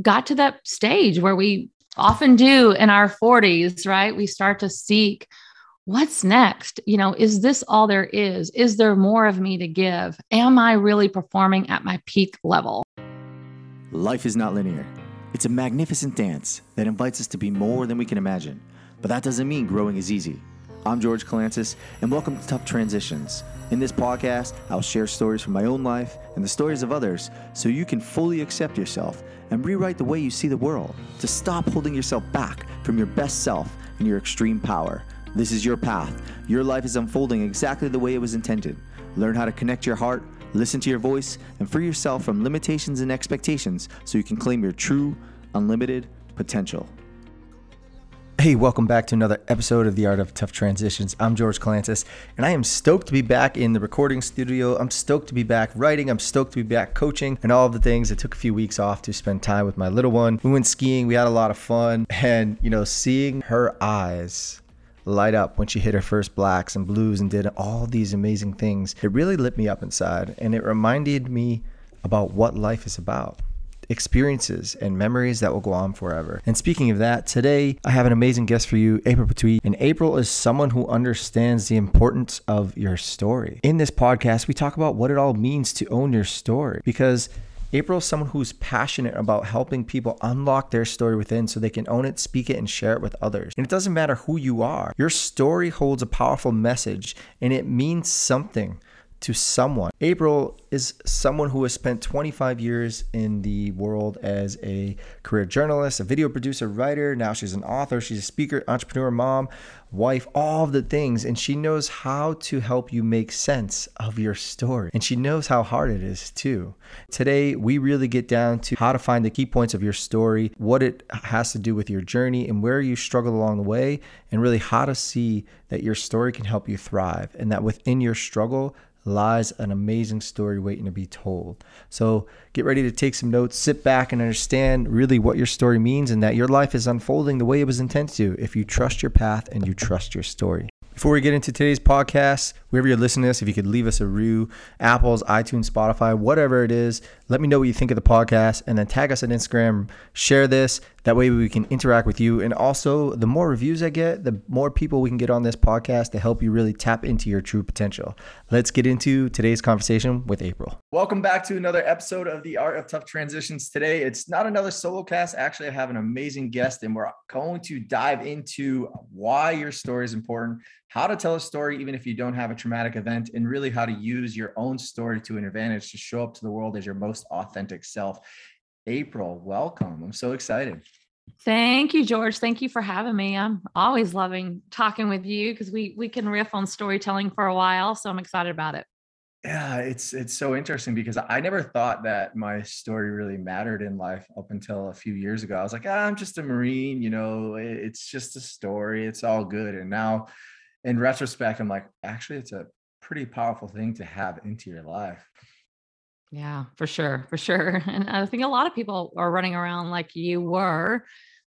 got to that stage where we often do in our 40s, right? We start to seek what's next? You know, is this all there is? Is there more of me to give? Am I really performing at my peak level? Life is not linear. It's a magnificent dance that invites us to be more than we can imagine. But that doesn't mean growing is easy. I'm George Calantis, and welcome to Tough Transitions. In this podcast, I'll share stories from my own life and the stories of others so you can fully accept yourself and rewrite the way you see the world, to stop holding yourself back from your best self and your extreme power. This is your path. Your life is unfolding exactly the way it was intended. Learn how to connect your heart, listen to your voice, and free yourself from limitations and expectations so you can claim your true, unlimited potential. Hey, welcome back to another episode of The Art of Tough Transitions. I'm George Calantis, and I am stoked to be back in the recording studio. I'm stoked to be back writing. I'm stoked to be back coaching and all of the things. I took a few weeks off to spend time with my little one. We went skiing, we had a lot of fun, and you know, seeing her eyes light up when she hit her first blacks and blues and did all these amazing things. It really lit me up inside and it reminded me about what life is about experiences and memories that will go on forever. And speaking of that, today I have an amazing guest for you, April Pertuis. And April is someone who understands the importance of your story. In this podcast, we talk about what it all means to own your story because April is someone who's passionate about helping people unlock their story within so they can own it, speak it, and share it with others. And it doesn't matter who you are, your story holds a powerful message and it means something to someone. April is someone who has spent 25 years in the world as a career journalist, a video producer, writer. Now she's an author, she's a speaker, entrepreneur, mom, wife, all of the things. And she knows how to help you make sense of your story. And she knows how hard it is too. Today, we really get down to how to find the key points of your story, what it has to do with your journey, and where you struggled along the way, and really how to see that your story can help you thrive and that within your struggle, lies an amazing story waiting to be told. So get ready to take some notes, sit back and understand really what your story means and that your life is unfolding the way it was intended to if you trust your path and you trust your story. Before we get into today's podcast, wherever you're listening to this, if you could leave us a review, Apple's, iTunes, Spotify, whatever it is, let me know what you think of the podcast and then tag us on Instagram, share this. That way we can interact with you. And also, the more reviews I get, the more people we can get on this podcast to help you really tap into your true potential. Let's get into today's conversation with April. Welcome back to another episode of The Art of Tough Transitions. Today, it's not another solo cast. Actually, I have an amazing guest, and we're going to dive into why your story is important, how to tell a story even if you don't have a traumatic event, and really how to use your own story to an advantage to show up to the world as your most authentic self. April, welcome. I'm so excited. Thank you, George. Thank you for having me. I'm always loving talking with you because we we can riff on storytelling for a while. So I'm excited about it. Yeah, it's it's so interesting because I never thought that my story really mattered in life up until a few years ago. I was like, ah, I'm just a Marine, you know, it's just a story, it's all good. And now in retrospect, I'm like, actually, it's a pretty powerful thing to have into your life. Yeah, for sure. For sure. And I think a lot of people are running around like you were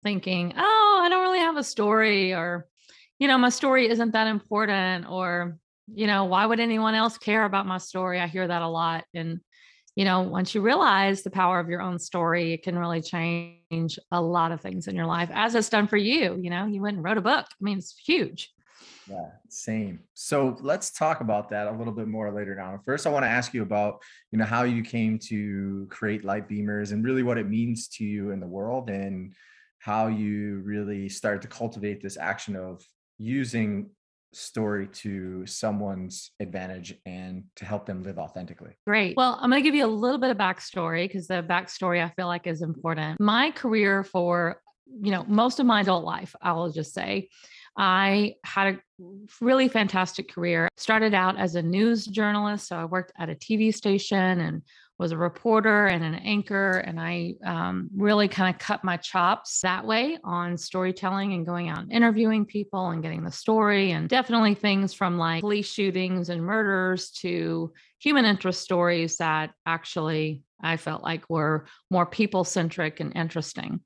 thinking, oh, I don't really have a story, or, you know, my story isn't that important, or, you know, why would anyone else care about my story? I hear that a lot. And, you know, once you realize the power of your own story, it can really change a lot of things in your life, as it's done for you. You know, you went and wrote a book. I mean, it's huge. Yeah, same. So let's talk about that a little bit more later on. First, I want to ask you about, you know, how you came to create light beamers and really what it means to you in the world and how you really started to cultivate this action of using story to someone's advantage and to help them live authentically. Great. Well, I'm going to give you a little bit of backstory because the backstory I feel like is important. My career for, you know, most of my adult life, I will just say, I had a really fantastic career. Started out as a news journalist. So I worked at a TV station and was a reporter and an anchor. And I um, really kind of cut my chops that way on storytelling and going out and interviewing people and getting the story. And definitely things from like police shootings and murders to human interest stories that actually I felt like were more people centric and interesting.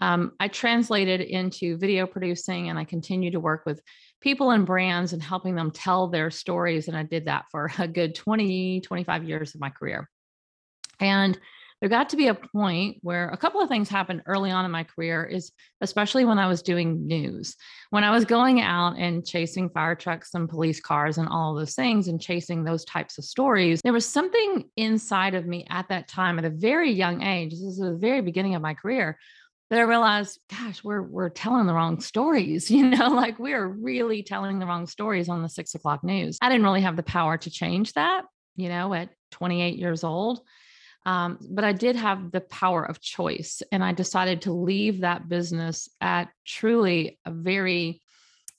Um, I translated into video producing and I continue to work with people and brands and helping them tell their stories. And I did that for a good 20, 25 years of my career. And there got to be a point where a couple of things happened early on in my career is especially when I was doing news. When I was going out and chasing fire trucks and police cars and all those things and chasing those types of stories, there was something inside of me at that time at a very young age. This is the very beginning of my career that I realized, gosh, we're we're telling the wrong stories, you know, like we're really telling the wrong stories on the six o'clock news. I didn't really have the power to change that, you know, at 28 years old. Um, but I did have the power of choice. And I decided to leave that business at truly a very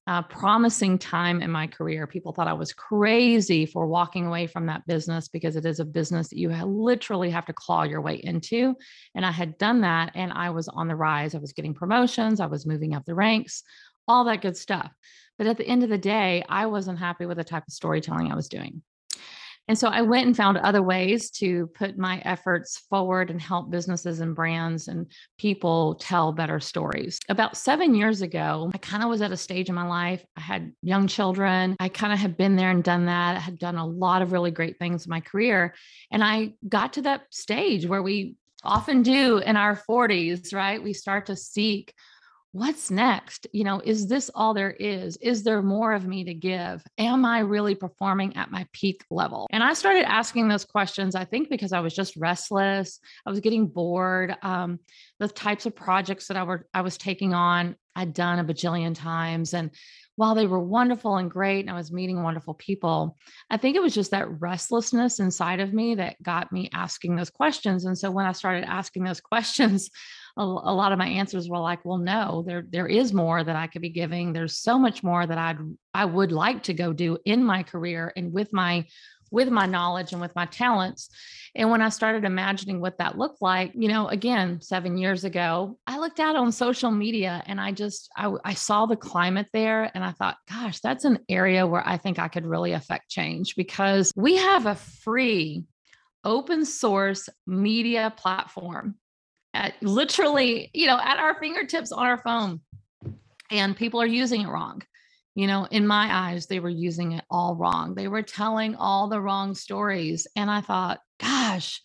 uh, promising time in my career. People thought I was crazy for walking away from that business because it is a business that you literally have to claw your way into. And I had done that and I was on the rise. I was getting promotions, I was moving up the ranks, all that good stuff. But at the end of the day, I wasn't happy with the type of storytelling I was doing. And so I went and found other ways to put my efforts forward and help businesses and brands and people tell better stories. About seven years ago, I kind of was at a stage in my life. I had young children. I kind of had been there and done that. I had done a lot of really great things in my career. And I got to that stage where we often do in our 40s, right? We start to seek what's next? You know, is this all there is? Is there more of me to give? Am I really performing at my peak level? And I started asking those questions, I think, because I was just restless. I was getting bored. Um, the types of projects that I were I was taking on, I'd done a bajillion times. And while they were wonderful and great, and I was meeting wonderful people, I think it was just that restlessness inside of me that got me asking those questions. And so when I started asking those questions, a, a, lot of my answers were like, well, no, there there is more that I could be giving. There's so much more that I'd I would like to go do in my career and with my with my knowledge and with my talents. And when I started imagining what that looked like, you know, again, seven years ago, I looked out on social media and I just, I, I, saw the climate there and I thought, gosh, that's an area where I think I could really affect change because we have a free open source media platform at literally, you know, at our fingertips on our phone. And people are using it wrong. You know, in my eyes, they were using it all wrong. They were telling all the wrong stories. And I thought, gosh,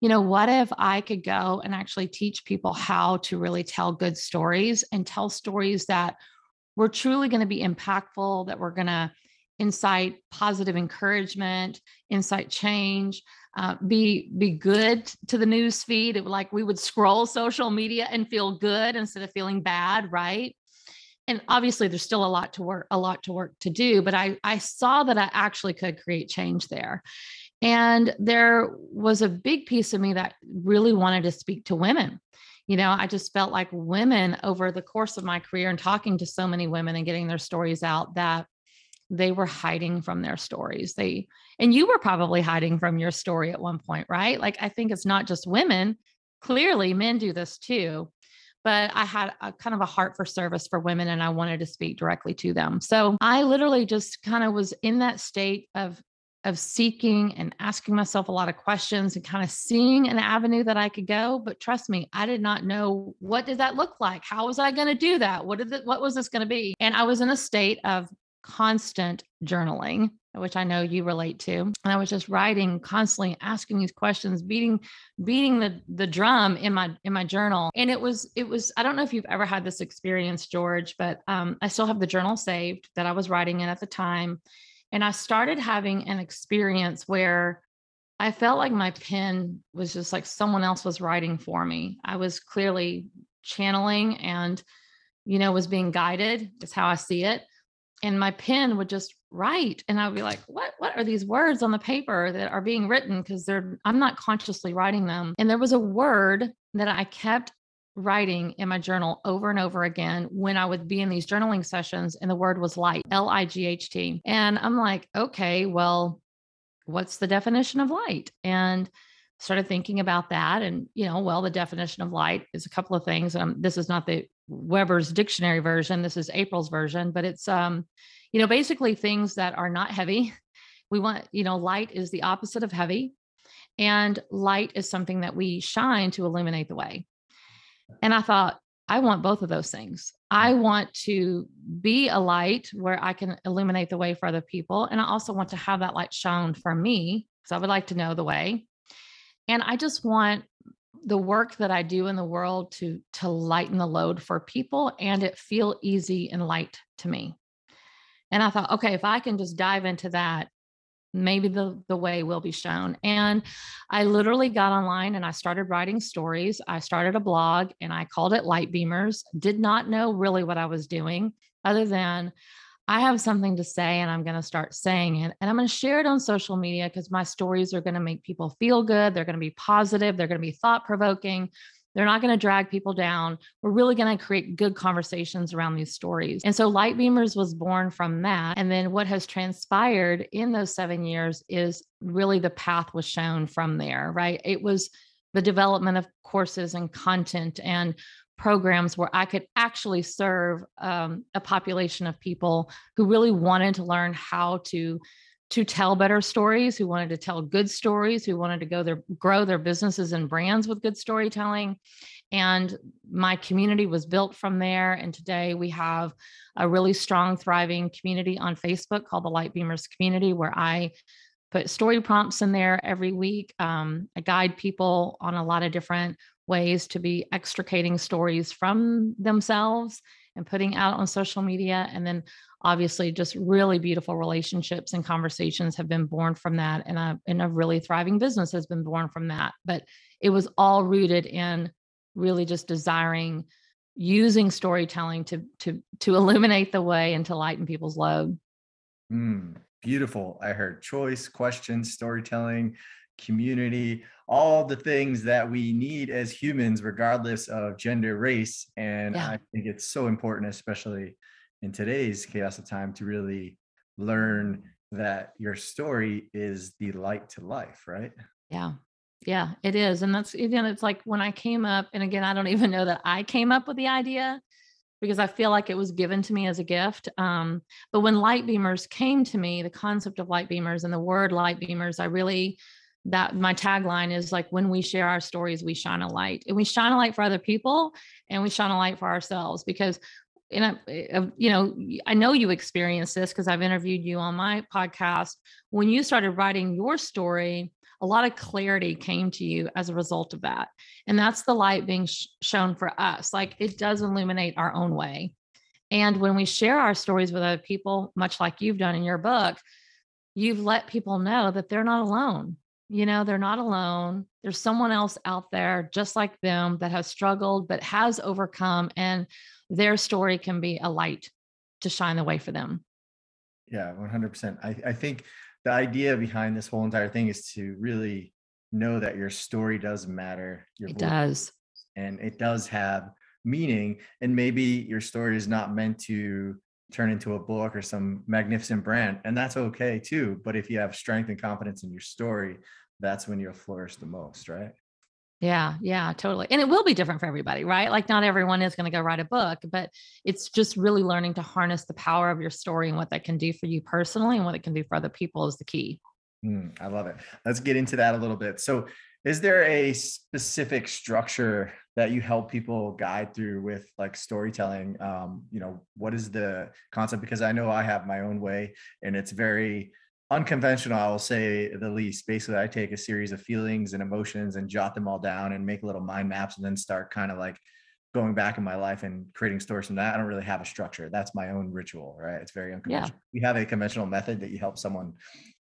you know, what if I could go and actually teach people how to really tell good stories and tell stories that were truly going to be impactful, that were going to incite positive encouragement, incite change, uh, be be good to the news feed. It like we would scroll social media and feel good instead of feeling bad, right? And obviously, there's still a lot to work, a lot to work to do. But I I saw that I actually could create change there. And there was a big piece of me that really wanted to speak to women. You know, I just felt like women over the course of my career and talking to so many women and getting their stories out that they were hiding from their stories. They, and you were probably hiding from your story at one point, right? Like, I think it's not just women. Clearly, men do this too. But I had a kind of a heart for service for women and I wanted to speak directly to them. So I literally just kind of was in that state of of seeking and asking myself a lot of questions and kind of seeing an avenue that I could go. But trust me, I did not know what did that look like? How was I going to do that? What did it, what was this going to be? And I was in a state of constant journaling which I know you relate to. And I was just writing constantly, asking these questions, beating, beating the the drum in my in my journal. And it was it was I don't know if you've ever had this experience, George, but um, I still have the journal saved that I was writing in at the time, and I started having an experience where I felt like my pen was just like someone else was writing for me. I was clearly channeling and you know was being guided. Is how I see it and my pen would just write and i would be like what what are these words on the paper that are being written? Because they're i'm not consciously writing them. And there was a word that i kept writing in my journal over and over again when i would be in these journaling sessions and the word was light l-i-g-h-t and i'm like okay well what's the definition of light? And started thinking about that and you know well the definition of light is a couple of things um, this is not the webster's dictionary version this is april's version but it's um you know basically things that are not heavy. We want you know light is the opposite of heavy and light is something that we shine to illuminate the way. And i thought i want both of those things. I want to be a light where i can illuminate the way for other people and i also want to have that light shone for me because i would like to know the way. And I just want the work that I do in the world to to lighten the load for people and it feel easy and light to me. And I thought, okay, if I can just dive into that, maybe the the way will be shown. And I literally got online and I started writing stories. I started a blog and I called it Light Beamers. Did not know really what I was doing other than I have something to say and I'm going to start saying it. And I'm going to share it on social media because my stories are going to make people feel good. They're going to be positive. They're going to be thought provoking. They're not going to drag people down. We're really going to create good conversations around these stories. And so Light Beamers was born from that. And then what has transpired in those seven years is really the path was shown from there, right? It was the development of courses and content and programs where I could actually serve um, a population of people who really wanted to learn how to to tell better stories, who wanted to tell good stories, who wanted to go their grow their businesses and brands with good storytelling. And my community was built from there. And today we have a really strong, thriving community on Facebook called the Light Beamers Community, where I put story prompts in there every week. Um, I guide people on a lot of different ways to be extricating stories from themselves and putting out on social media. And then obviously just really beautiful relationships and conversations have been born from that. And a, and a really thriving business has been born from that. But it was all rooted in really just desiring using storytelling to to to illuminate the way and to lighten people's load. Mm, beautiful. I heard choice, questions, storytelling, community, all the things that we need as humans, regardless of gender, race. And yeah. I think it's so important, especially in today's chaos of time, to really learn that your story is the light to life, right? Yeah. Yeah, it is. And that's, again, it's like when I came up, and again, I don't even know that I came up with the idea because I feel like it was given to me as a gift. Um, but when light beamers came to me, the concept of light beamers and the word light beamers, I really that my tagline is like when we share our stories we shine a light and we shine a light for other people and we shine a light for ourselves because in a, you know eh, i know you experienced this because i've interviewed you on my podcast. When you started writing your story a lot of clarity came to you as a result of that and that's the light being sh- shown for us like it does illuminate our own way. And when we share our stories with other people much like you've done in your book you've let people know that they're not alone you know they're not alone there's someone else out there just like them that has struggled but has overcome and their story can be a light to shine the way for them. Yeah 100% i, I think the idea behind this whole entire thing is to really know that your story does matter your it does. and it does have meaning and maybe your story is not meant to turn into a book or some magnificent brand and that's okay too but if you have strength and confidence in your story that's when you'll flourish the most right? Yeah yeah totally and it will be different for everybody right? Like not everyone is going to go write a book but it's just really learning to harness the power of your story and what that can do for you personally and what it can do for other people is the key. Mm, i love it. Let's get into that a little bit. So is there a specific structure that you help people guide through with like storytelling? Um, you know what is the concept? Because i know i have my own way and it's very unconventional i will say the least. Basically i take a series of feelings and emotions and jot them all down and make little mind maps and then start kind of like going back in my life and creating stories from that. I don't really have a structure. That's my own ritual right? It's very unconventional. Yeah. you have a conventional method that you help someone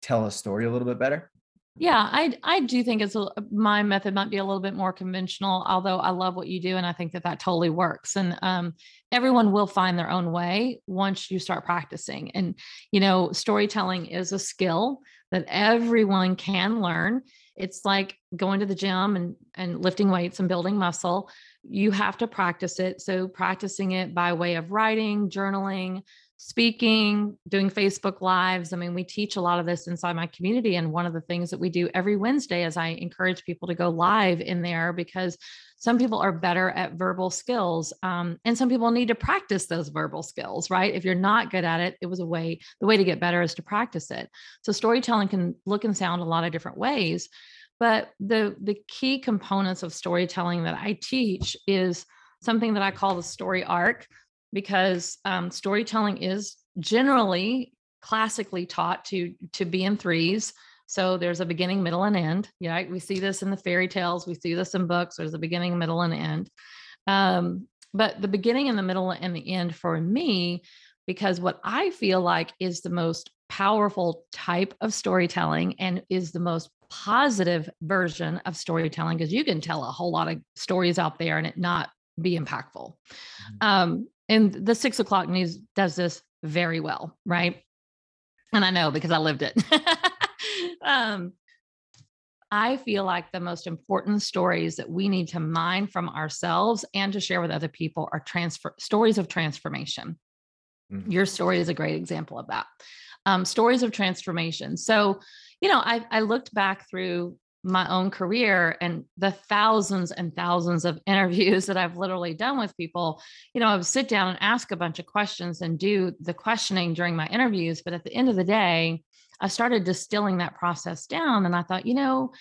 tell a story a little bit better yeah, I I do think it's a, my method might be a little bit more conventional, although I love what you do and I think that that totally works. And um, everyone will find their own way once you start practicing. And you know, storytelling is a skill that everyone can learn. It's like going to the gym and and lifting weights and building muscle. You have to practice it. So practicing it by way of writing, journaling, speaking, doing Facebook Lives. I mean, we teach a lot of this inside my community. And one of the things that we do every Wednesday is I encourage people to go live in there because some people are better at verbal skills um, and some people need to practice those verbal skills right if you're not good at it it was a way the way to get better is to practice it so storytelling can look and sound a lot of different ways but the the key components of storytelling that i teach is something that i call the story arc because um, storytelling is generally classically taught to to be in threes So there's a beginning, middle, and end. Yeah, we see this in the fairy tales. We see this in books. There's a beginning, middle, and end. Um, but the beginning and the middle and the end for me, because what I feel like is the most powerful type of storytelling and is the most positive version of storytelling, because you can tell a whole lot of stories out there and it not be impactful. Mm-hmm. Um, and the six o'clock news does this very well, right? And I know because I lived it. um, I feel like the most important stories that we need to mine from ourselves and to share with other people are transfer stories of transformation. Mm-hmm. Your story is a great example of that. Um, stories of transformation. So, you know, I, I looked back through my own career and the thousands and thousands of interviews that I've literally done with people, you know, I would sit down and ask a bunch of questions and do the questioning during my interviews. But at the end of the day, I started distilling that process down and I thought, you know,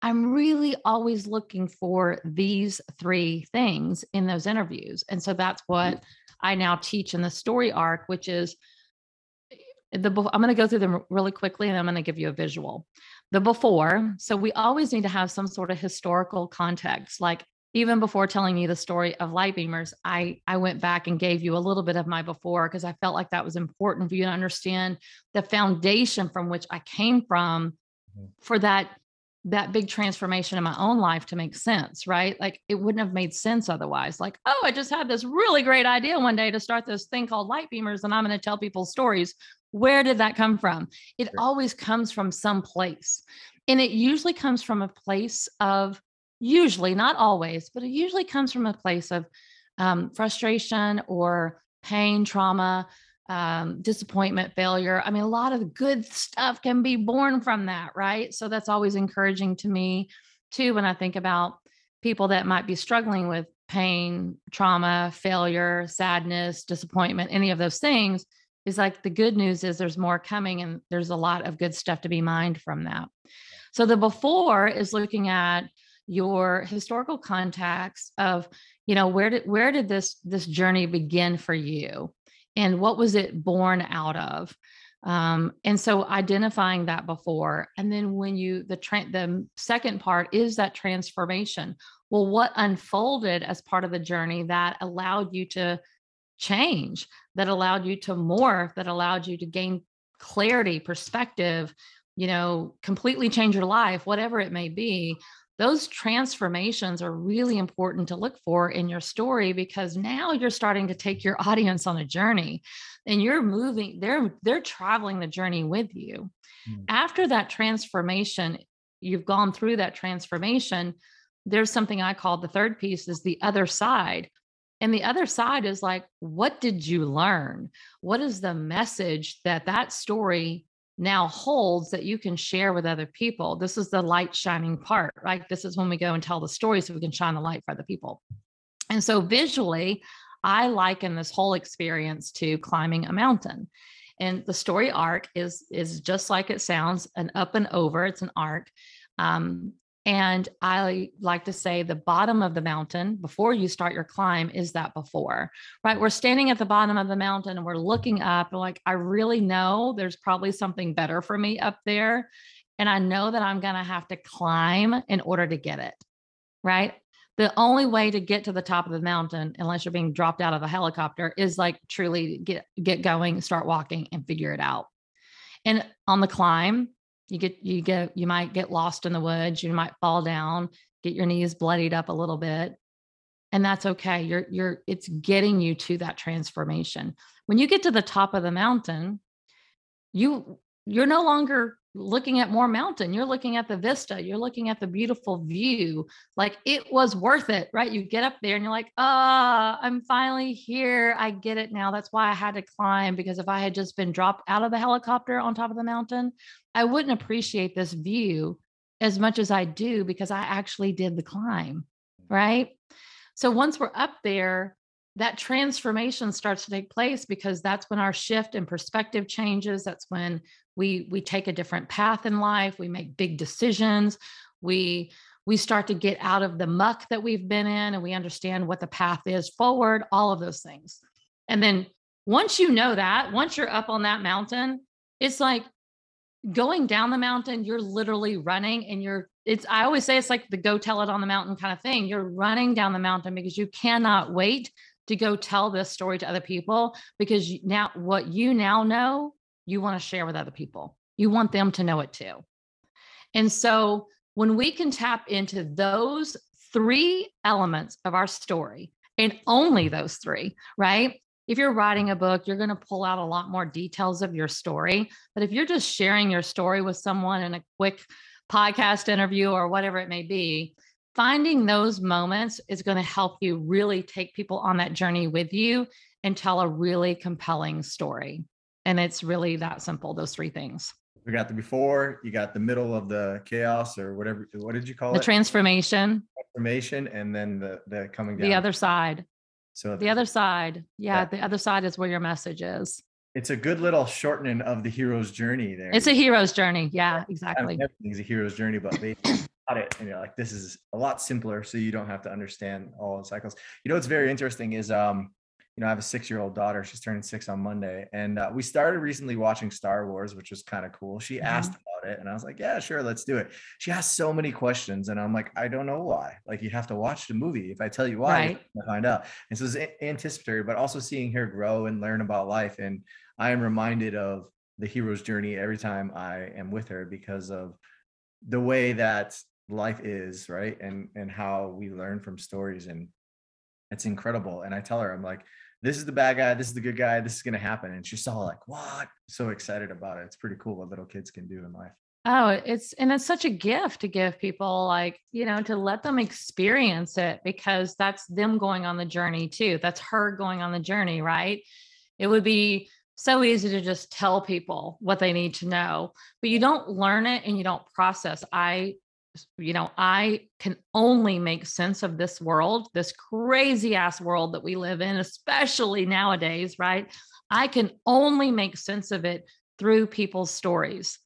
I'm really always looking for these three things in those interviews. And so that's what mm. I now teach in the story arc, which is eh, the I'm going to go through them really quickly and I'm going to give you a visual. The before, so we always need to have some sort of historical context like even before telling you the story of light beamers i i went back and gave you a little bit of my before because i felt like that was important for you to understand the foundation from which i came from mm-hmm. for that that big transformation in my own life to make sense right like it wouldn't have made sense otherwise like oh i just had this really great idea one day to start this thing called light beamers and i'm going to tell people stories where did that come from it always comes from some place and it usually comes from a place of usually, not always, but it usually comes from a place of um, frustration or pain, trauma, um, disappointment, failure. I mean, a lot of good stuff can be born from that, right? So that's always encouraging to me, too, when I think about people that might be struggling with pain, trauma, failure, sadness, disappointment, any of those things. Is like the good news is there's more coming and there's a lot of good stuff to be mined from that. So the before is looking at your historical context of you know where did where did this this journey begin for you? And what was it born out of? Um, and so identifying that before and then when you the tra- the second part is that transformation. Well what unfolded as part of the journey that allowed you to change that allowed you to morph that allowed you to gain clarity perspective you know completely change your life whatever it may be those transformations are really important to look for in your story because now you're starting to take your audience on a journey and you're moving they're they're traveling the journey with you mm. after that transformation you've gone through that transformation there's something i call the third piece is the other side and the other side is like what did you learn what is the message that that story now holds that you can share with other people. This is the light shining part, right? This is when we go and tell the story so we can shine the light for other people. And so visually, I liken this whole experience to climbing a mountain. And the story arc is is just like it sounds, an up and over. It's an arc. Um, and I like to say the bottom of the mountain before you start your climb is that before, right? We're standing at the bottom of the mountain and we're looking up and like, I really know there's probably something better for me up there. And I know that I'm going to have to climb in order to get it, right? The only way to get to the top of the mountain, unless you're being dropped out of a helicopter, is like truly get get going, start walking, and figure it out. And on the climb, you get you get you might get lost in the woods you might fall down get your knees bloodied up a little bit and that's okay you're you're it's getting you to that transformation. When you get to the top of the mountain you you're no longer looking at more mountain you're looking at the vista you're looking at the beautiful view. Like it was worth it right? You get up there and you're like ah oh, i'm finally here. I get it now. That's why i had to climb because if i had just been dropped out of the helicopter on top of the mountain i wouldn't appreciate this view as much as i do because i actually did the climb right? So once we're up there that transformation starts to take place because that's when our shift in perspective changes. That's when we we take a different path in life. We make big decisions. We we start to get out of the muck that we've been in and we understand what the path is forward all of those things. And then once you know that once you're up on that mountain it's like going down the mountain, you're literally running and you're it's I always say it's like the go tell it on the mountain kind of thing. You're running down the mountain because you cannot wait to go tell this story to other people because now what you now know, you want to share with other people. You want them to know it too. And so when we can tap into those three elements of our story and only those three, right? If you're writing a book, you're going to pull out a lot more details of your story. But if you're just sharing your story with someone in a quick podcast interview or whatever it may be, finding those moments is going to help you really take people on that journey with you and tell a really compelling story. And it's really that simple, those three things. We got the before, you got the middle of the chaos or whatever. What did you call the it? The transformation. Transformation, and then the the coming down. The other side. So the other side. Yeah, Yeah. the other side is where your message is. It's a good little shortening of the hero's journey there. It's a hero's journey. Yeah, exactly. everything's a hero's journey, but they got it, and you're like, this is a lot simpler, so you don't have to understand all the cycles. You know, what's very interesting is, um, you know, I have a six-year-old daughter. She's turning six on Monday, and uh, we started recently watching Star Wars, which was kind of cool. She Mhm. asked about it, and I was like, yeah, sure, let's do it. She asked so many questions, and I'm like, I don't know why. Like, you have to watch the movie. If I tell you why, Right. you'll find out. And so it's anticipatory, but also seeing her grow and learn about life. And I am reminded of the hero's journey every time I am with her because of the way that life is, right? And and how we learn from stories and it's incredible. And I tell her, I'm like, this is the bad guy, this is the good guy, this is gonna happen. And she's all like, what? So excited about it. It's pretty cool what little kids can do in life. Oh, it's and it's such a gift to give people like, you know, to let them experience it because that's them going on the journey too. That's her going on the journey, right? It would be so easy to just tell people what they need to know, but you don't learn it and you don't process. I you know, I can only make sense of this world, this crazy ass world that we live in, especially nowadays, right? I can only make sense of it through people's stories.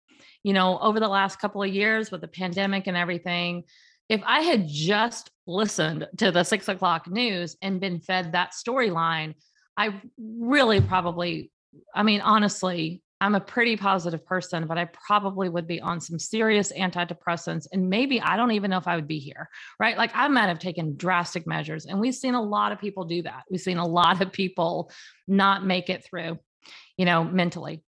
You know, over the last couple of years with the pandemic and everything, if I had just listened to the six o'clock news and been fed that storyline, I really probably, I mean, honestly, I'm a pretty positive person, but I probably would be on some serious antidepressants. And maybe I don't even know if I would be here, right? Like I might have taken drastic measures. And we've seen a lot of people do that. We've seen a lot of people not make it through, you know, mentally.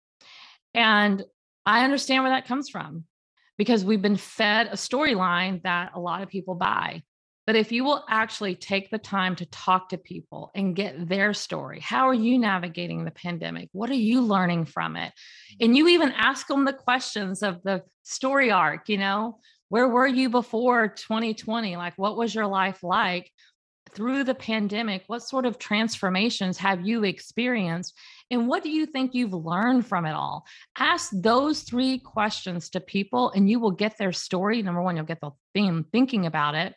And I understand where that comes from because we've been fed a storyline that a lot of people buy. But if you will actually take the time to talk to people and get their story, how are you navigating the pandemic? What are you learning from it? Mm-hmm. And you even ask them the questions of the story arc, you know, where were you before 2020? Like, what was your life like through the pandemic? What sort of transformations have you experienced? And what do you think you've learned from it all? Ask those three questions to people, and you will get their story. Number one, you'll get the theme thinking about it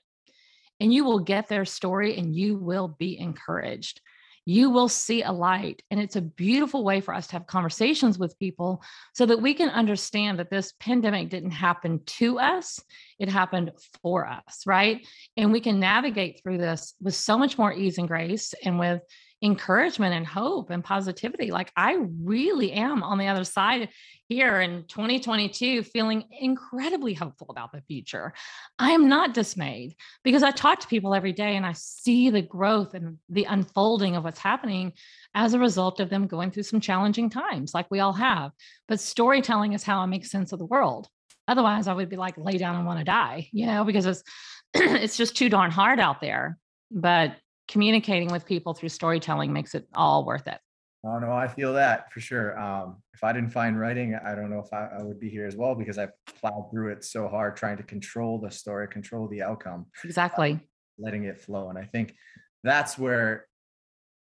and you will get their story and you will be encouraged. You will see a light. And it's a beautiful way for us to have conversations with people so that we can understand that this pandemic didn't happen to us, it happened for us, right? And we can navigate through this with so much more ease and grace and with encouragement and hope and positivity. Like I really am on the other side here in 2022 feeling incredibly hopeful about the future. I am not dismayed because I talk to people every day and I see the growth and the unfolding of what's happening as a result of them going through some challenging times like we all have. But storytelling is how I make sense of the world. Otherwise, I would be like lay down and want to die, you know, because it's it's just too darn hard out there. But communicating with people through storytelling makes it all worth it. Oh no, I feel that for sure. Um, if I didn't find writing, I don't know if I, I would be here as well because I plowed through it so hard trying to control the story, control the outcome, Exactly. letting it flow. And I think that's where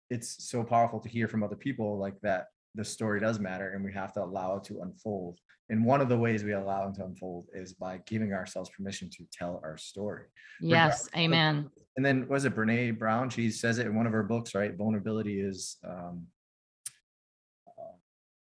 it's so powerful to hear from other people like that the story does matter and we have to allow it to unfold. And one of the ways we allow it to unfold is by giving ourselves permission to tell our story. Yes. Amen. And then was it Brene Brown? She says it in one of her books, right? Vulnerability is um uh,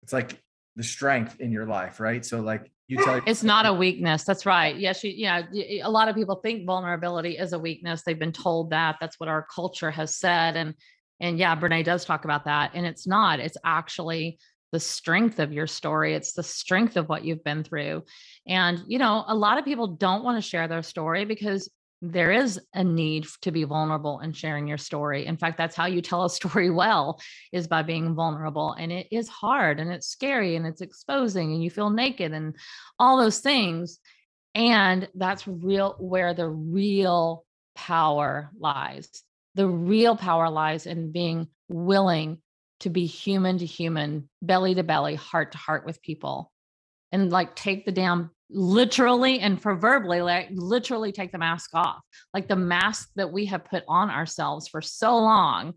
it's like the strength in your life, right? So like you tell It's not a weakness. That's right. Yes, you, yeah. A lot of people think vulnerability is a weakness. They've been told that. That's what our culture has said. And and yeah, Brene does talk about that. And it's not. It's actually the the strength of your story. It's the strength of what you've been through. And, you know, a lot of people don't want to share their story because there is a need to be vulnerable and sharing your story. In fact, that's how you tell a story well is by being vulnerable. And it is hard and it's scary and it's exposing and you feel naked and all those things. And that's real where the real power lies. The real power lies in being willing to be human to human, belly to belly, heart to heart with people and like take the damn literally and proverbially like literally take the mask off. Like the mask that we have put on ourselves for so long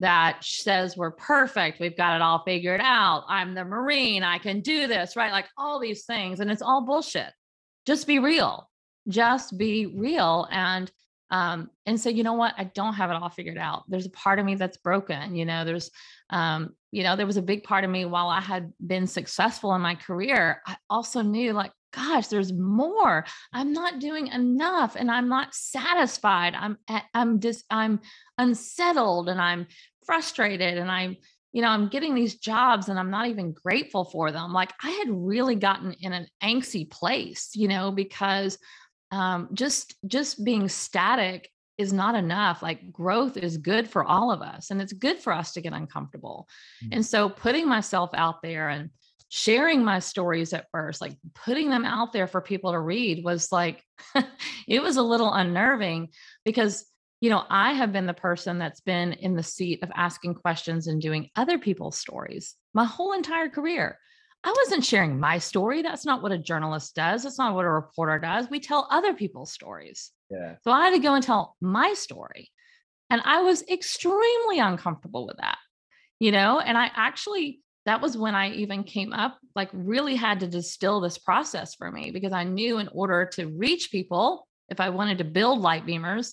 that says we're perfect we've got it all figured out i'm the marine i can do this right? Like all these things and it's all bullshit. Just be real. Just be real and um, and say, you know what, I don't have it all figured out. There's a part of me that's broken. You know, there's, um, you know, there was a big part of me while I had been successful in my career. I also knew, like, gosh, there's more. I'm not doing enough, and I'm not satisfied. I'm, I'm just, I'm unsettled, and I'm frustrated, and I'm, you know, I'm getting these jobs and I'm not even grateful for them. Like I had really gotten in an angsty place, you know, because um, just just being static is not enough like growth is good for all of us and it's good for us to get uncomfortable mm-hmm. and so putting myself out there and sharing my stories at first like putting them out there for people to read was like it was a little unnerving because you know i have been the person that's been in the seat of asking questions and doing other people's stories my whole entire career I wasn't sharing my story. That's not what a journalist does. That's not what a reporter does. We tell other people's stories. Yeah. So I had to go and tell my story. And I was extremely uncomfortable with that, you know? And I actually, that was when I even came up, like, really had to distill this process for me because I knew in order to reach people, if I wanted to build light beamers,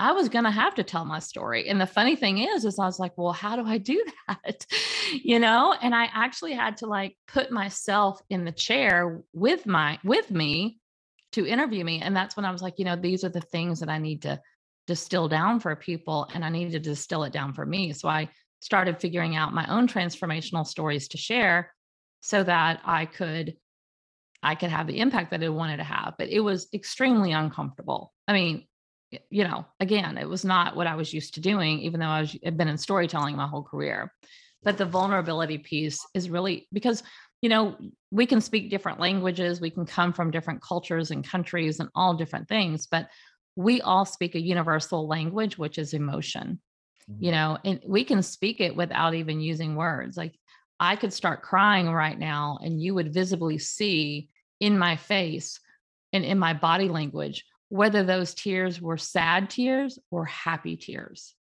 I was going to have to tell my story. And the funny thing is, is I was like, well, how do I do that? you know, and I actually had to like put myself in the chair with my, with me to interview me. And that's when I was like, you know, these are the things that I need to distill down for people and I needed to distill it down for me. So I started figuring out my own transformational stories to share so that I could I could have the impact that I wanted to have. But it was extremely uncomfortable. I mean, you know, again, it was not what I was used to doing, even though I was had been in storytelling my whole career. But the vulnerability piece is really because, you know, we can speak different languages, we can come from different cultures and countries and all different things, but we all speak a universal language, which is emotion. Mm-hmm. You know, and we can speak it without even using words. Like I could start crying right now, and you would visibly see in my face and in my body language whether those tears were sad tears or happy tears.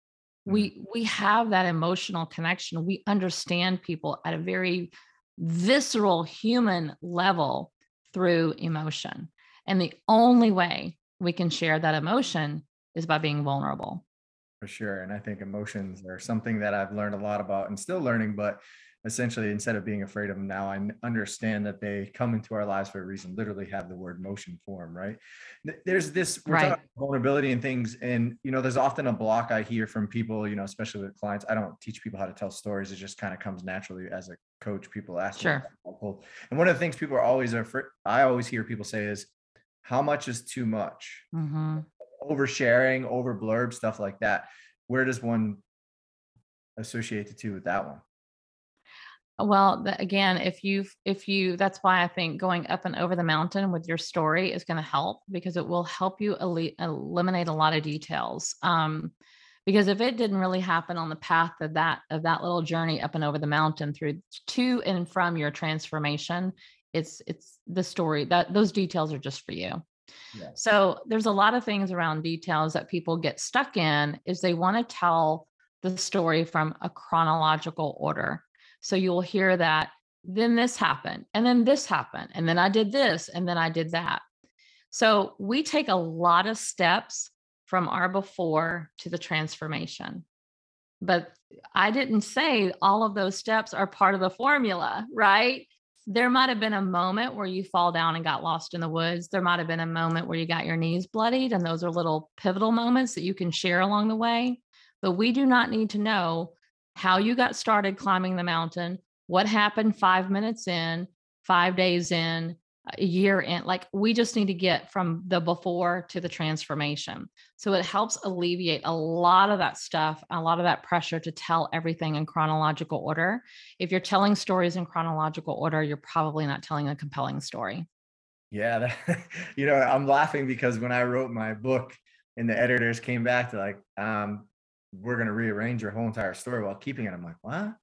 Mm. we we have that emotional connection. We understand people at a very visceral human level through emotion and the only way we can share that emotion is by being vulnerable. For sure and i think emotions are something that i've learned a lot about and still learning but essentially instead of being afraid of them now i understand that they come into our lives for a reason literally have the word motion form right there's this right. vulnerability and things and you know there's often a block i hear from people you know especially with clients i don't teach people how to tell stories it just kind of comes naturally as a coach people ask sure. and one of the things people are always afraid i always hear people say is how much is too much mm-hmm. oversharing over blurb stuff like that where does one associate the two with that one well, again, if you if you that's why I think going up and over the mountain with your story is going to help because it will help you el- eliminate a lot of details. Um, because if it didn't really happen on the path of that of that little journey up and over the mountain through to and from your transformation, it's it's the story that those details are just for you. Yeah. So there's a lot of things around details that people get stuck in is they want to tell the story from a chronological order so you'll hear that then this happened, and then this happened, and then I did this, and then I did that. So we take a lot of steps from our before to the transformation. But I didn't say all of those steps are part of the formula, right? There might have been a moment where you fall down and got lost in the woods. There might have been a moment where you got your knees bloodied, and those are little pivotal moments that you can share along the way. But we do not need to know how you got started climbing the mountain, what happened five minutes in, five days in, a year in. Like we just need to get from the before to the transformation. So it helps alleviate a lot of that stuff, a lot of that pressure to tell everything in chronological order. If you're telling stories in chronological order, you're probably not telling a compelling story. Yeah, that, you know, I'm laughing because when I wrote my book and the editors came back to like, um, we're gonna rearrange your whole entire story while keeping it. I'm like, what?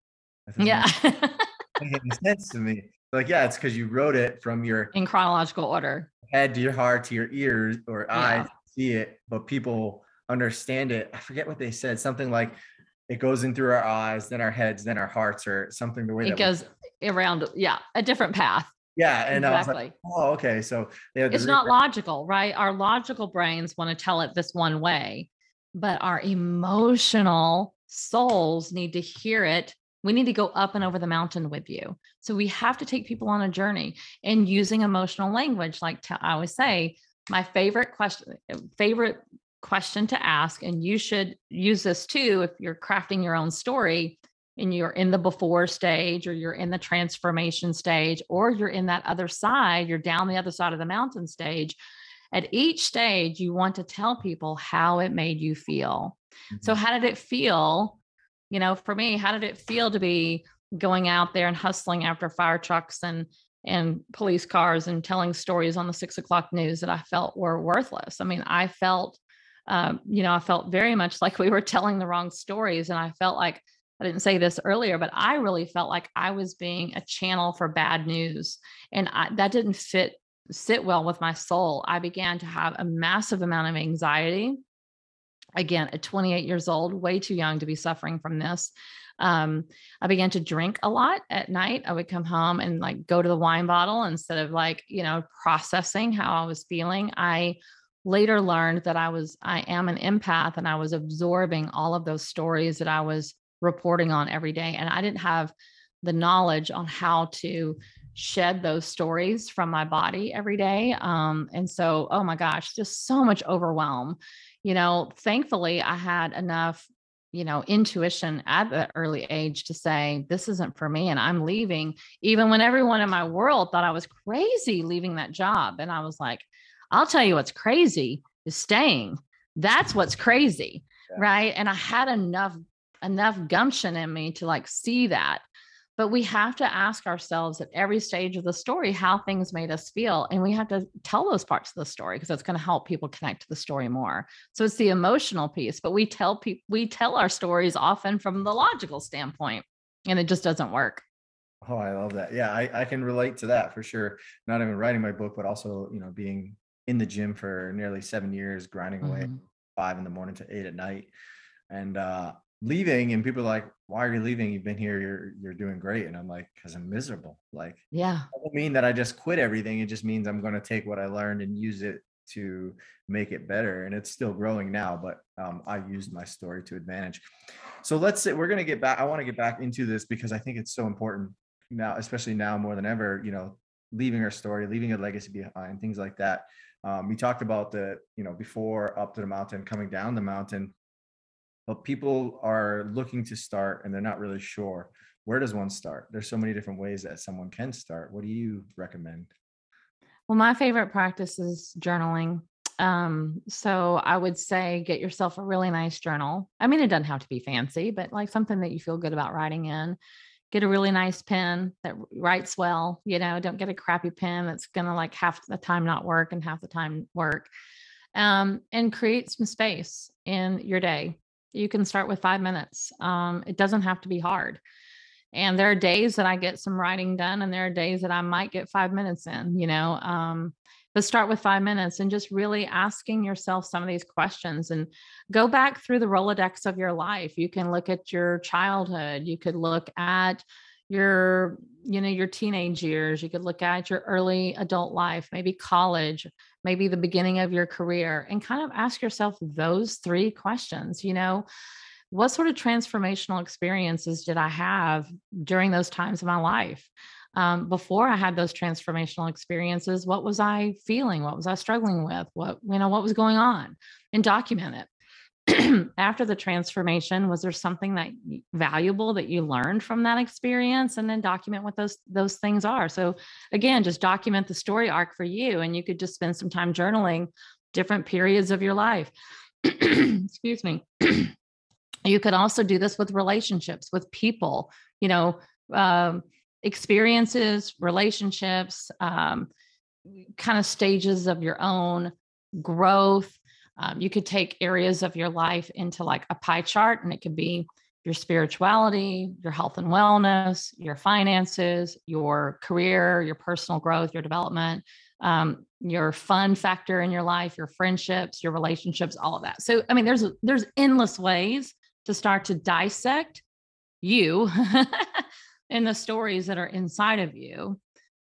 Yeah. make any sense to me. Like, yeah, it's because you wrote it from your in chronological order. Head to your heart to your ears or yeah. eyes see it, but people understand it. I forget what they said. Something like it goes in through our eyes, then our heads, then our hearts, or something the way it goes around. Yeah, a different path. Yeah, and exactly. I was like, oh, okay. So it's not logical, right? Our logical brains want to tell it this one way, but our emotional souls need to hear it. We need to go up and over the mountain with you. So we have to take people on a journey and using emotional language. Like to, I always say, my favorite question, eh, favorite question to ask, and you should use this too if you're crafting your own story and you're in the before stage or you're in the transformation stage or you're in that other side, you're down the other side of the mountain stage. At each stage, you want to tell people how it made you feel. Mm-hmm. So, how did it feel? You know, for me, how did it feel to be going out there and hustling after fire trucks and and police cars and telling stories on the six o'clock news that I felt were worthless? I mean, I felt, um, you know, I felt very much like we were telling the wrong stories, and I felt like I didn't say this earlier, but I really felt like I was being a channel for bad news. And I, that didn't fit sit well with my soul. I began to have a massive amount of anxiety. Again, at 28 years old, way too young to be suffering from this. Um, I began to drink a lot at night. I would come home and like go to the wine bottle instead of like, you know, processing how I was feeling. I later learned that I was, I am an empath and I was absorbing all of those stories that I was reporting on every day. And I didn't have the knowledge on how to shed those stories from my body every day. Um, and so, oh my gosh, just so much overwhelm. You know, thankfully, I had enough, you know, intuition at the early age to say, this isn't for me and I'm leaving, even when everyone in my world thought I was crazy leaving that job. And I was like, I'll tell you what's crazy is staying. That's what's crazy. Yeah. Right. And I had enough enough gumption in me to like see that. But we have to ask ourselves at every stage of the story how things made us feel. And we have to tell those parts of the story because that's going to help people connect to the story more. So it's the emotional piece, but we tell people, we tell our stories often from the logical standpoint, and it just doesn't work. Oh, I love that. Yeah, I, I can relate to that for sure. Not even writing my book, but also, you know, being in the gym for nearly seven years, grinding away mm-hmm. five in the morning to eight at night. And uh, leaving and people are like why are you leaving? You've been here. You're you're doing great. And i'm like because i'm miserable. Like yeah. I don't mean that i just quit everything. It just means i'm going to take what i learned and use it to make it better and it's still growing now but um, i used my story to advantage. So let's say we're going to get back i want to get back into this because i think it's so important now especially now more than ever you know leaving our story leaving a legacy behind things like that. Um, we talked about the you know before up to the mountain coming down the mountain but people are looking to start and they're not really sure where does one start? There's so many different ways that someone can start. What do you recommend? Well my favorite practice is journaling. Um so i would say get yourself a really nice journal. I mean it doesn't have to be fancy but like something that you feel good about writing in. Get a really nice pen that writes well you know don't get a crappy pen that's gonna like half the time not work and half the time work. Um, and create some space in your day you can start with five minutes. Um, it doesn't have to be hard. And there are days that I get some writing done, and there are days that I might get five minutes in, you know. Um, but start with five minutes and just really asking yourself some of these questions and go back through the Rolodex of your life. You can look at your childhood, you could look at your you know your teenage years you could look at your early adult life maybe college maybe the beginning of your career and kind of ask yourself those three questions you know what sort of transformational experiences did i have during those times of my life? Um, before i had those transformational experiences what was i feeling? What was i struggling with? What you know what was going on? And document it after the transformation was there something that valuable that you learned from that experience? And then document what those those things are. So again just document the story arc for you and you could just spend some time journaling different periods of your life. Excuse me. You could also do this with relationships with people you know um, experiences relationships um, kind of stages of your own growth um, you could take areas of your life into like a pie chart, and it could be your spirituality, your health and wellness, your finances, your career, your personal growth, your development, um, your fun factor in your life, your friendships, your relationships, all of that. So, I mean, there's there's endless ways to start to dissect you and the stories that are inside of you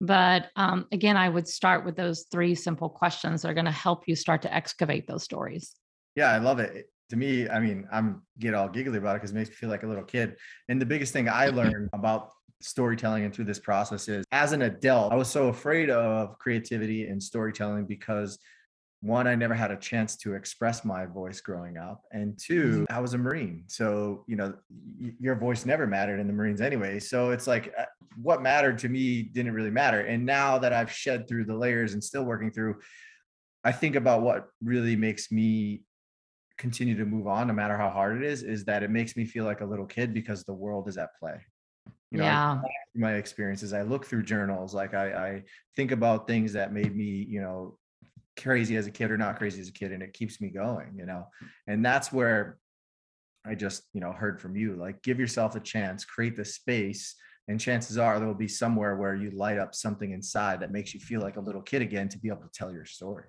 but um, again, I would start with those three simple questions that are going to help you start to excavate those stories. Yeah, I love it. To me, I mean, I'm get all giggly about it because it makes me feel like a little kid. And the biggest thing I learned about storytelling and through this process is as an adult, I was so afraid of creativity and storytelling because one, I never had a chance to express my voice growing up. And 2 mm-hmm. I was a Marine. So, you know, y- your voice never mattered in the Marines anyway. So it's like uh, what mattered to me didn't really matter. And now that I've shed through the layers and still working through, I think about what really makes me continue to move on, no matter how hard it is, is that it makes me feel like a little kid because the world is at play. You know, yeah. my experiences, I look through journals, like I, I think about things that made me, you know, crazy as a kid or not crazy as a kid and it keeps me going you know? And that's where i just you know heard from you like give yourself a chance create the space and chances are there will be somewhere where you light up something inside that makes you feel like a little kid again to be able to tell your story.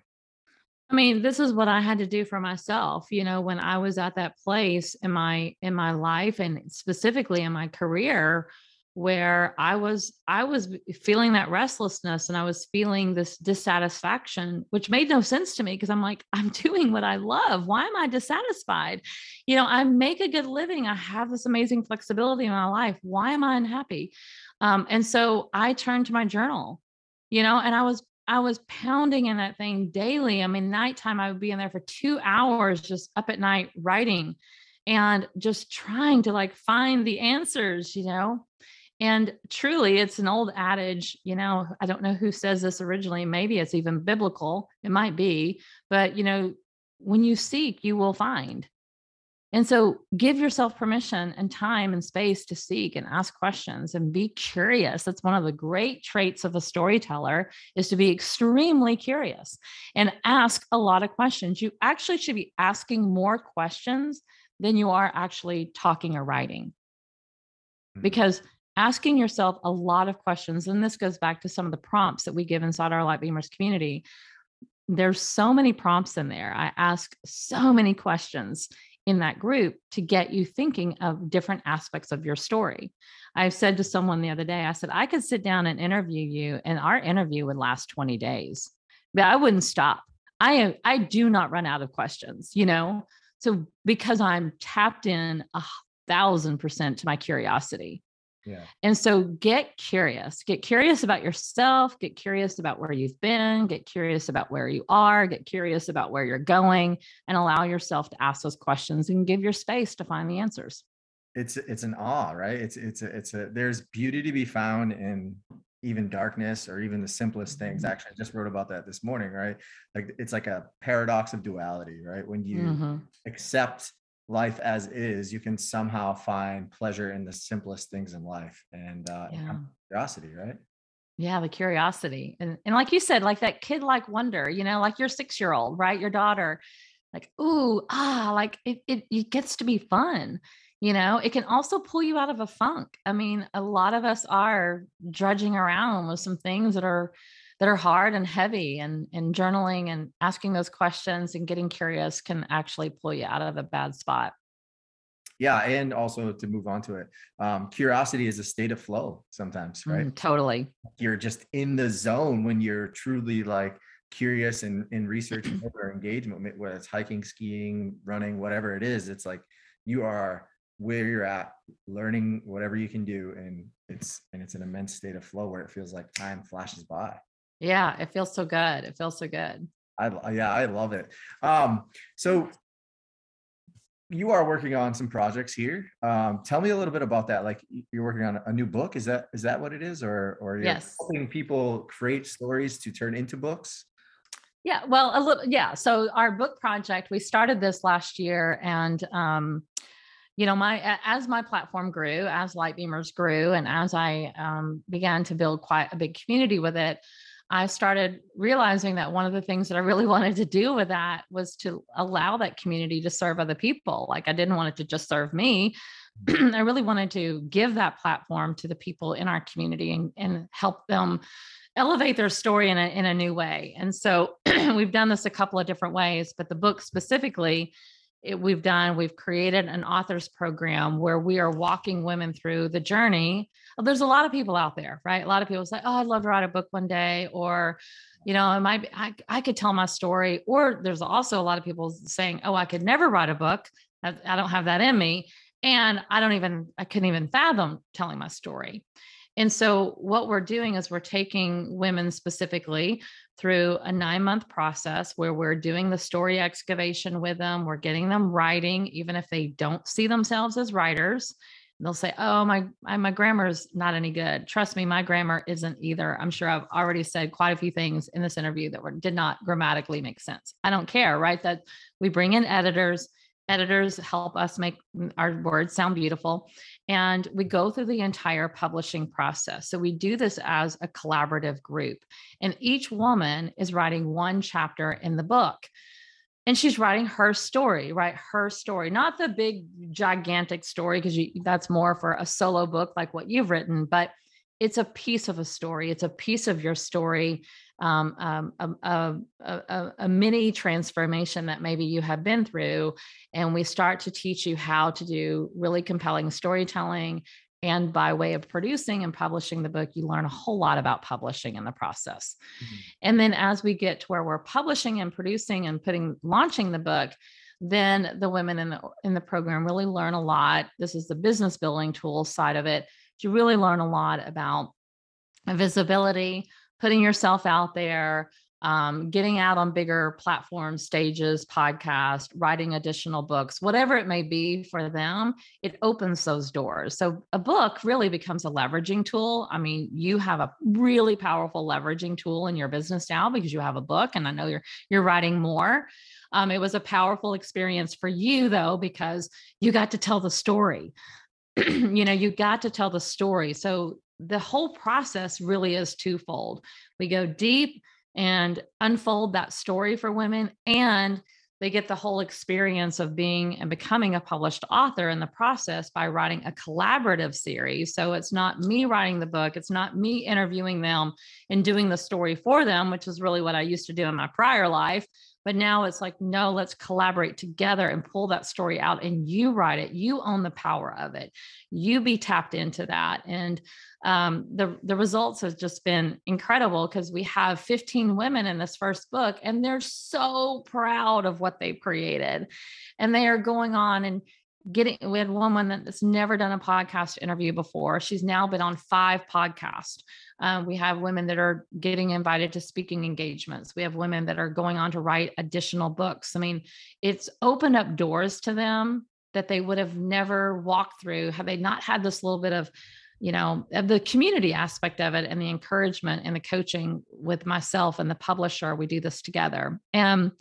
I mean this is what i had to do for myself you know when i was at that place in my in my life and specifically in my career where I was I was feeling that restlessness and I was feeling this dissatisfaction which made no sense to me because I'm like I'm doing what I love. Why am I dissatisfied? You know I make a good living. I have this amazing flexibility in my life. Why am I unhappy? Um, and so I turned to my journal you know and I was I was pounding in that thing daily. I mean nighttime I would be in there for 2 hours just up at night writing and just trying to like find the answers you know and truly, it's an old adage, you know, I don't know who says this originally. Maybe it's even biblical. It might be, but, you know, when you seek, you will find. And so give yourself permission and time and space to seek and ask questions and be curious. That's one of the great traits of a storyteller is to be extremely curious and ask a lot of questions. You actually should be asking more questions than you are actually talking or writing. Hmm. Because asking yourself a lot of questions. And this goes back to some of the prompts that we give inside our Light Beamers community. There's so many prompts in there. I ask so many questions in that group to get you thinking of different aspects of your story. I've said to someone the other day, I said, I could sit down and interview you, and our interview would last 20 days, but I wouldn't stop. I am, I do not run out of questions, you know? So because I'm tapped in a thousand percent to my curiosity. Yeah. And so get curious, get curious about yourself, get curious about where you've been, get curious about where you are, get curious about where you're going, and allow yourself to ask those questions and give your space to find the answers. It's it's an awe, right? It's it's a, it's a there's beauty to be found in even darkness or even the simplest things. Mm-hmm. Actually, I just wrote about that this morning, right? Like it's like a paradox of duality, right? When you mm-hmm. accept life as is, you can somehow find pleasure in the simplest things in life and uh, yeah. curiosity, right? Yeah, the curiosity. And, and like you said, like that kid like wonder, you know, like your six year old, right? Your daughter, like, ooh, ah, like it, it, it gets to be fun. You know, it can also pull you out of a funk. I mean, a lot of us are drudging around with some things that are that are hard and heavy and and journaling and asking those questions and getting curious can actually pull you out of a bad spot. Yeah and also to move on to it um, curiosity is a state of flow sometimes right? Mm, totally. You're just in the zone when you're truly like curious and in research or engagement whether it's hiking skiing running whatever it is it's like you are where you're at learning whatever you can do and it's and it's an immense state of flow where it feels like time flashes by yeah, it feels so good. It feels so good. I yeah, I love it. Um, so you are working on some projects here. Um, tell me a little bit about that. Like you're working on a new book. Is that is that what it is, or or you're yes. helping people create stories to turn into books? Yeah, well, a little, yeah. So our book project, we started this last year, and um, you know, my as my platform grew, as Lightbeamers grew, and as I um, began to build quite a big community with it, I started realizing that one of the things that I really wanted to do with that was to allow that community to serve other people. Like I didn't want it to just serve me. Mm-hmm. I really wanted to give that platform to the people in our community and, and help them elevate their story in a, in a new way. And so we've done this a couple of different ways, but the book specifically it, we've done we've created an authors program where we are walking women through the journey. There's a lot of people out there right? A lot of people say oh i'd love to write a book one day or you know am I, I i could tell my story. Or there's also a lot of people saying oh i could never write a book. I, I don't have that in me. And i don't even i couldn't even fathom telling my story. And so, what we're doing is we're taking women specifically through a nine month process where we're doing the story excavation with them. We're getting them writing, even if they don't see themselves as writers. They'll say, "Oh, my my grammar is not any good." Trust me, my grammar isn't either. I'm sure I've already said quite a few things in this interview that were, did not grammatically make sense. I don't care, right? That we bring in editors editors help us make our words sound beautiful and we go through the entire publishing process. So we do this as a collaborative group and each woman is writing one chapter in the book and she's writing her story right? Her story not the big gigantic story because that's more for a solo book like what you've written but it's a piece of a story it's a piece of your story um, um, a, a, a, a, mini transformation that maybe you have been through. And we start to teach you how to do really compelling storytelling. And by way of producing and publishing the book, you learn a whole lot about publishing in the process. Mm-hmm. And then as we get to where we're publishing and producing and putting launching the book, then the women in the in the program really learn a lot. This is the business building tools side of it. You really learn a lot about visibility, putting yourself out there, um, getting out on bigger platforms, stages, podcast, writing additional books, whatever it may be for them, it opens those doors. So a book really becomes a leveraging tool. I mean, you have a really powerful leveraging tool in your business now because you have a book, and I know you're you're writing more. Um, it was a powerful experience for you though because you got to tell the story. you know, you got to tell the story. So the whole process really is twofold. We go deep and unfold that story for women and they get the whole experience of being and becoming a published author in the process by writing a collaborative series. So it's not me writing the book, it's not me interviewing them and doing the story for them, which is really what I used to do in my prior life. But now it's like, no, let's collaborate together and pull that story out and you write it. You own the power of it. You be tapped into that. And um, the, the results have just been incredible because we have 15 women in this first book and they're so proud of what they've created. And they are going on and getting we had one woman that's never done a podcast interview before. She's now been on five podcasts. Um, we have women that are getting invited to speaking engagements. We have women that are going on to write additional books. I mean it's opened up doors to them that they would have never walked through had they not had this little bit of you know the community aspect of it and the encouragement and the coaching with myself and the publisher we do this together and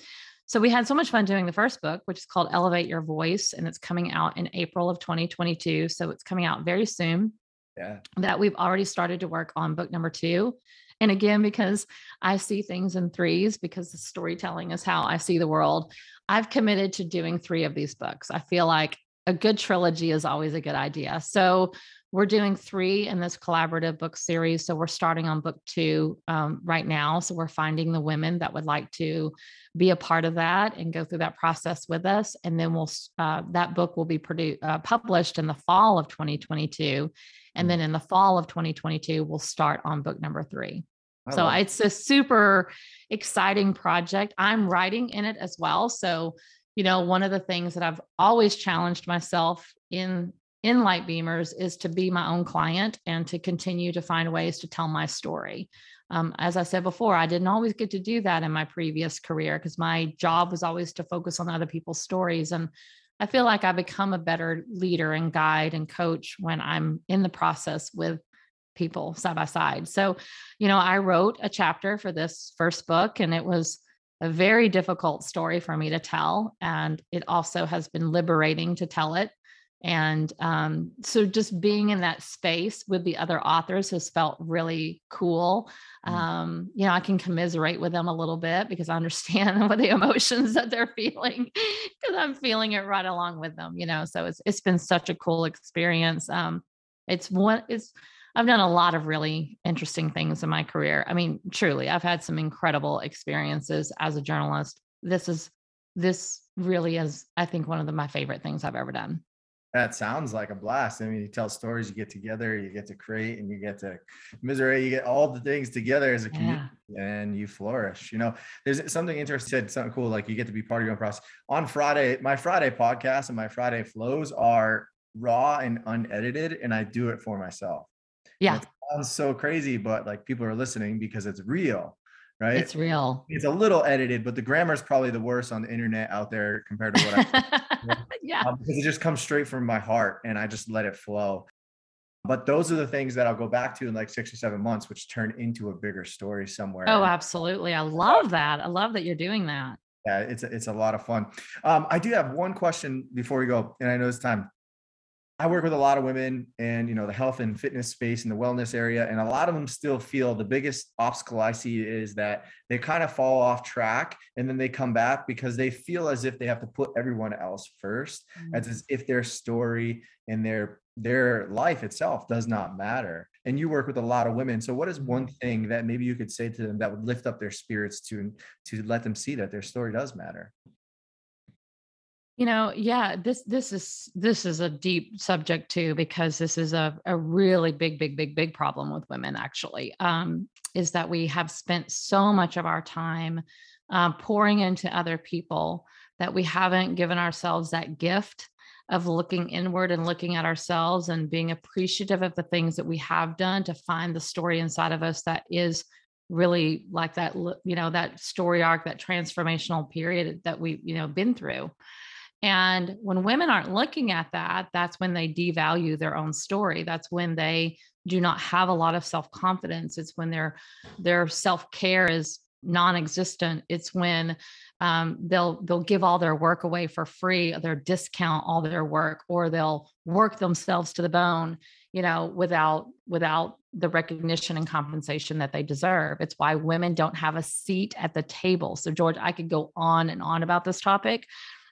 so we had so much fun doing the first book, which is called Elevate Your Voice, and it's coming out in April of 2022. So it's coming out very soon. Yeah. That we've already started to work on book number two. And again, because I see things in threes, because the storytelling is how I see the world, I've committed to doing three of these books. I feel like a good trilogy is always a good idea. So we're doing three in this collaborative book series. So we're starting on book two um, right now. So we're finding the women that would like to be a part of that and go through that process with us. And then we'll uh, that book will be produced uh, published in the fall of 2022. And then in the fall of 2022, we'll start on book number three. I so it's a super exciting project. I'm writing in it as well. So, you know, one of the things that I've always challenged myself in in light beamers is to be my own client and to continue to find ways to tell my story. Um, as I said before, I didn't always get to do that in my previous career because my job was always to focus on other people's stories. And I feel like I become a better leader and guide and coach when I'm in the process with people side by side. So, you know, I wrote a chapter for this first book and it was a very difficult story for me to tell. And it also has been liberating to tell it. And um, so just being in that space with the other authors has felt really cool. Mm. Um, you know, I can commiserate with them a little bit because I understand what the emotions that they're feeling because I'm feeling it right along with them, you know. So it's it's been such a cool experience. Um, it's one it's I've done a lot of really interesting things in my career. I mean, truly, I've had some incredible experiences as a journalist. This is this really is, I think, one of the, my favorite things I've ever done. That sounds like a blast. I mean, you tell stories, you get together, you get to create, and you get to misery, you get all the things together as a community, yeah. and you flourish. You know, there's something interesting, said something cool, like you get to be part of your own process. On Friday, my Friday podcast and my Friday flows are raw and unedited, and I do it for myself. Yeah. It sounds so crazy, but like people are listening because it's real, right? It's real. It's a little edited, but the grammar is probably the worst on the internet out there compared to what I yeah. Um, because it just comes straight from my heart and I just let it flow. But those are the things that I'll go back to in like six or seven months, which turn into a bigger story somewhere. Oh, absolutely. I love that. I love that you're doing that. Yeah, it's a, it's a lot of fun. Um, I do have one question before we go, and I know it's time. I work with a lot of women and you know the health and fitness space and the wellness area and a lot of them still feel the biggest obstacle I see is that they kind of fall off track and then they come back because they feel as if they have to put everyone else 1st mm-hmm. as if their story and their their life itself does not matter and you work with a lot of women so what is one mm-hmm. thing that maybe you could say to them that would lift up their spirits to to let them see that their story does matter you know, yeah, this this is this is a deep subject too because this is a a really big big big big problem with women actually. Um is that we have spent so much of our time uh, pouring into other people that we haven't given ourselves that gift of looking inward and looking at ourselves and being appreciative of the things that we have done to find the story inside of us that is really like that you know that story arc that transformational period that we you know been through and when women aren't looking at that, that's when they devalue their own story. That's when they do not have a lot of self-confidence. It's when their their self-care is non-existent. It's when um, they'll they'll give all their work away for free, they'll discount all their work, or they'll work themselves to the bone, you know, without without the recognition and compensation that they deserve. It's why women don't have a seat at the table. So George, I could go on and on about this topic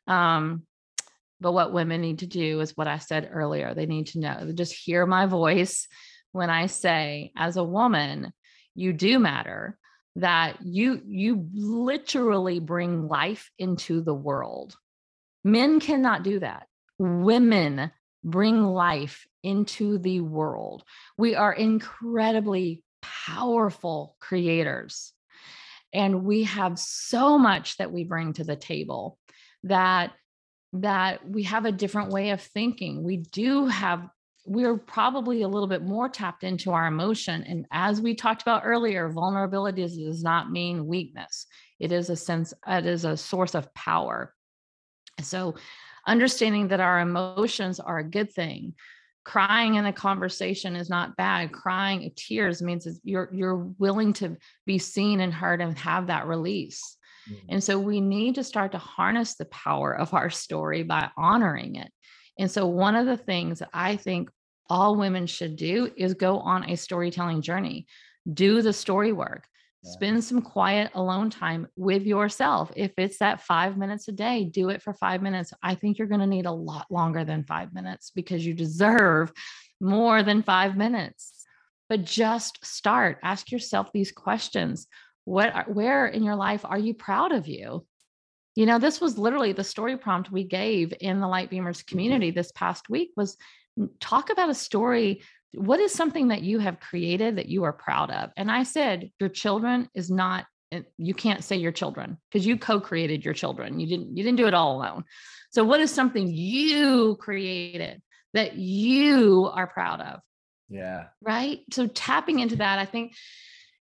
um, but what women need to do is what I said earlier. They need to know, just hear my voice when I say, as a woman, you do matter that you you literally bring life into the world. Men cannot do that. Women bring life into the world. We are incredibly powerful creators and we have so much that we bring to the table that that we have a different way of thinking. We do have we're probably a little bit more tapped into our emotion and as we talked about earlier vulnerability does not mean weakness. It is a sense it is a source of power. So understanding that our emotions are a good thing crying in a conversation is not bad. Crying tears means you're you're willing to be seen and heard and have that release Mm-hmm. And so we need to start to harness the power of our story by honoring it. And so, one of the things that I think all women should do is go on a storytelling journey, do the story work. Yeah. Spend some quiet alone time with yourself. If it's that five minutes a day, do it for five minutes. I think you're going to need a lot longer than five minutes because you deserve more than five minutes. But just start, ask yourself these questions what where in your life are you proud of you? You know this was literally the story prompt we gave in the light beamers mm-hmm. community this past week was talk about a story what is something that you have created that you are proud of? And i said your children is not you can't say your children because you co-created your children you didn't you didn't do it all alone. So what is something you created that you are proud of? Yeah. Right? So tapping into that i think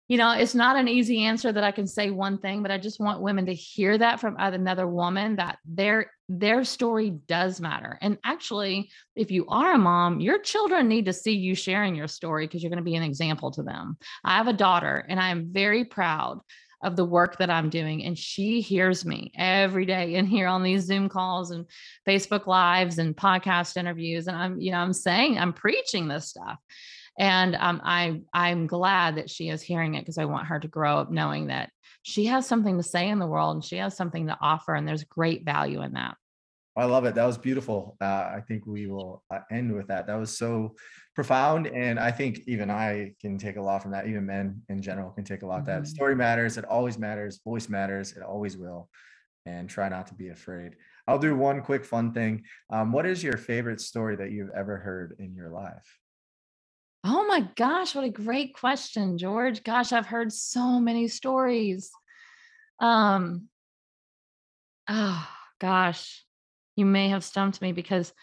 you know, it's not an easy answer that I can say one thing, but I just want women to hear that from another woman that their their story does matter. And actually, if you are a mom, your children need to see you sharing your story because you're going to be an example to them. I have a daughter and I am very proud of the work that I'm doing. And she hears me every day in here on these Zoom calls and Facebook lives and podcast interviews. And I'm, you know, I'm saying, I'm preaching this stuff and um, I I'm glad that she is hearing it because I want her to grow up knowing that she has something to say in the world and she has something to offer, and there's great value in that. I love it. That was beautiful. Uh, I think we will uh, end with that. That was so profound, and I think even I can take a lot from that. Even men in general can take a lot. Mm-hmm. That story matters. It always matters. Voice matters. It always will. And try not to be afraid. I'll do one quick fun thing. Um, what is your favorite story that you've ever heard in your life? Oh my gosh, what a great question, George. Gosh, I've heard so many stories. Um oh gosh, you may have stumped me because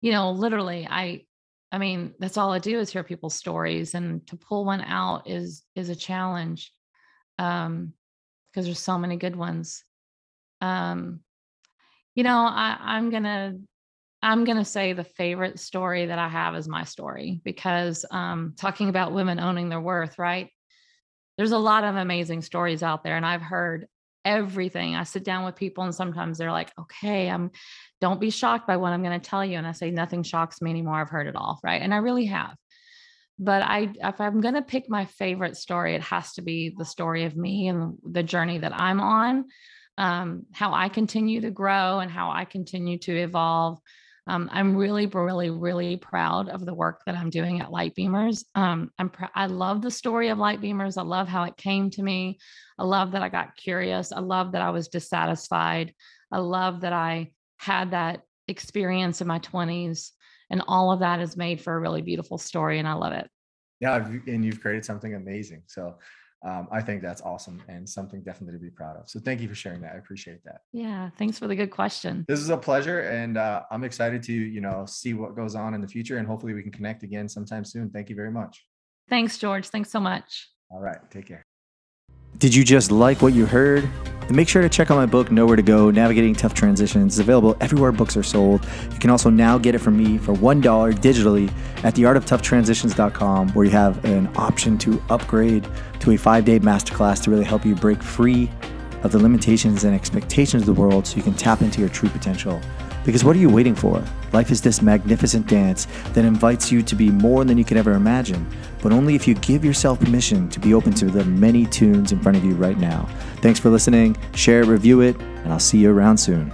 you know, literally I I mean, that's all I do is hear people's stories and to pull one out is is a challenge. Um because there's so many good ones. Um you know, I I'm going to I'm going to say the favorite story that I have is my story because um, talking about women owning their worth, right? There's a lot of amazing stories out there, and I've heard everything. I sit down with people, and sometimes they're like, "Okay, I'm. Don't be shocked by what I'm going to tell you." And I say, "Nothing shocks me anymore. I've heard it all, right?" And I really have. But I, if I'm going to pick my favorite story, it has to be the story of me and the journey that I'm on, um, how I continue to grow and how I continue to evolve um, I'm really, really, really proud of the work that I'm doing at Light Beamers. Um, I'm pr- I love the story of Light Beamers. I love how it came to me. I love that I got curious. I love that I was dissatisfied. I love that I had that experience in my 20s, and all of that is made for a really beautiful story, and I love it. Yeah, and you've created something amazing. So um, I think that's awesome and something definitely to be proud of. So thank you for sharing that. I appreciate that. Yeah, thanks for the good question. This is a pleasure, and uh, I'm excited to you know see what goes on in the future, and hopefully we can connect again sometime soon. Thank you very much. Thanks, George. Thanks so much. All right, take care. Did you just like what you heard? And make sure to check out my book, Nowhere to Go Navigating Tough Transitions. It's available everywhere books are sold. You can also now get it from me for $1 digitally at theartoftoughTransitions.com, where you have an option to upgrade to a five day masterclass to really help you break free of the limitations and expectations of the world so you can tap into your true potential. Because what are you waiting for? Life is this magnificent dance that invites you to be more than you could ever imagine, but only if you give yourself permission to be open to the many tunes in front of you right now. Thanks for listening. Share review it, and I'll see you around soon.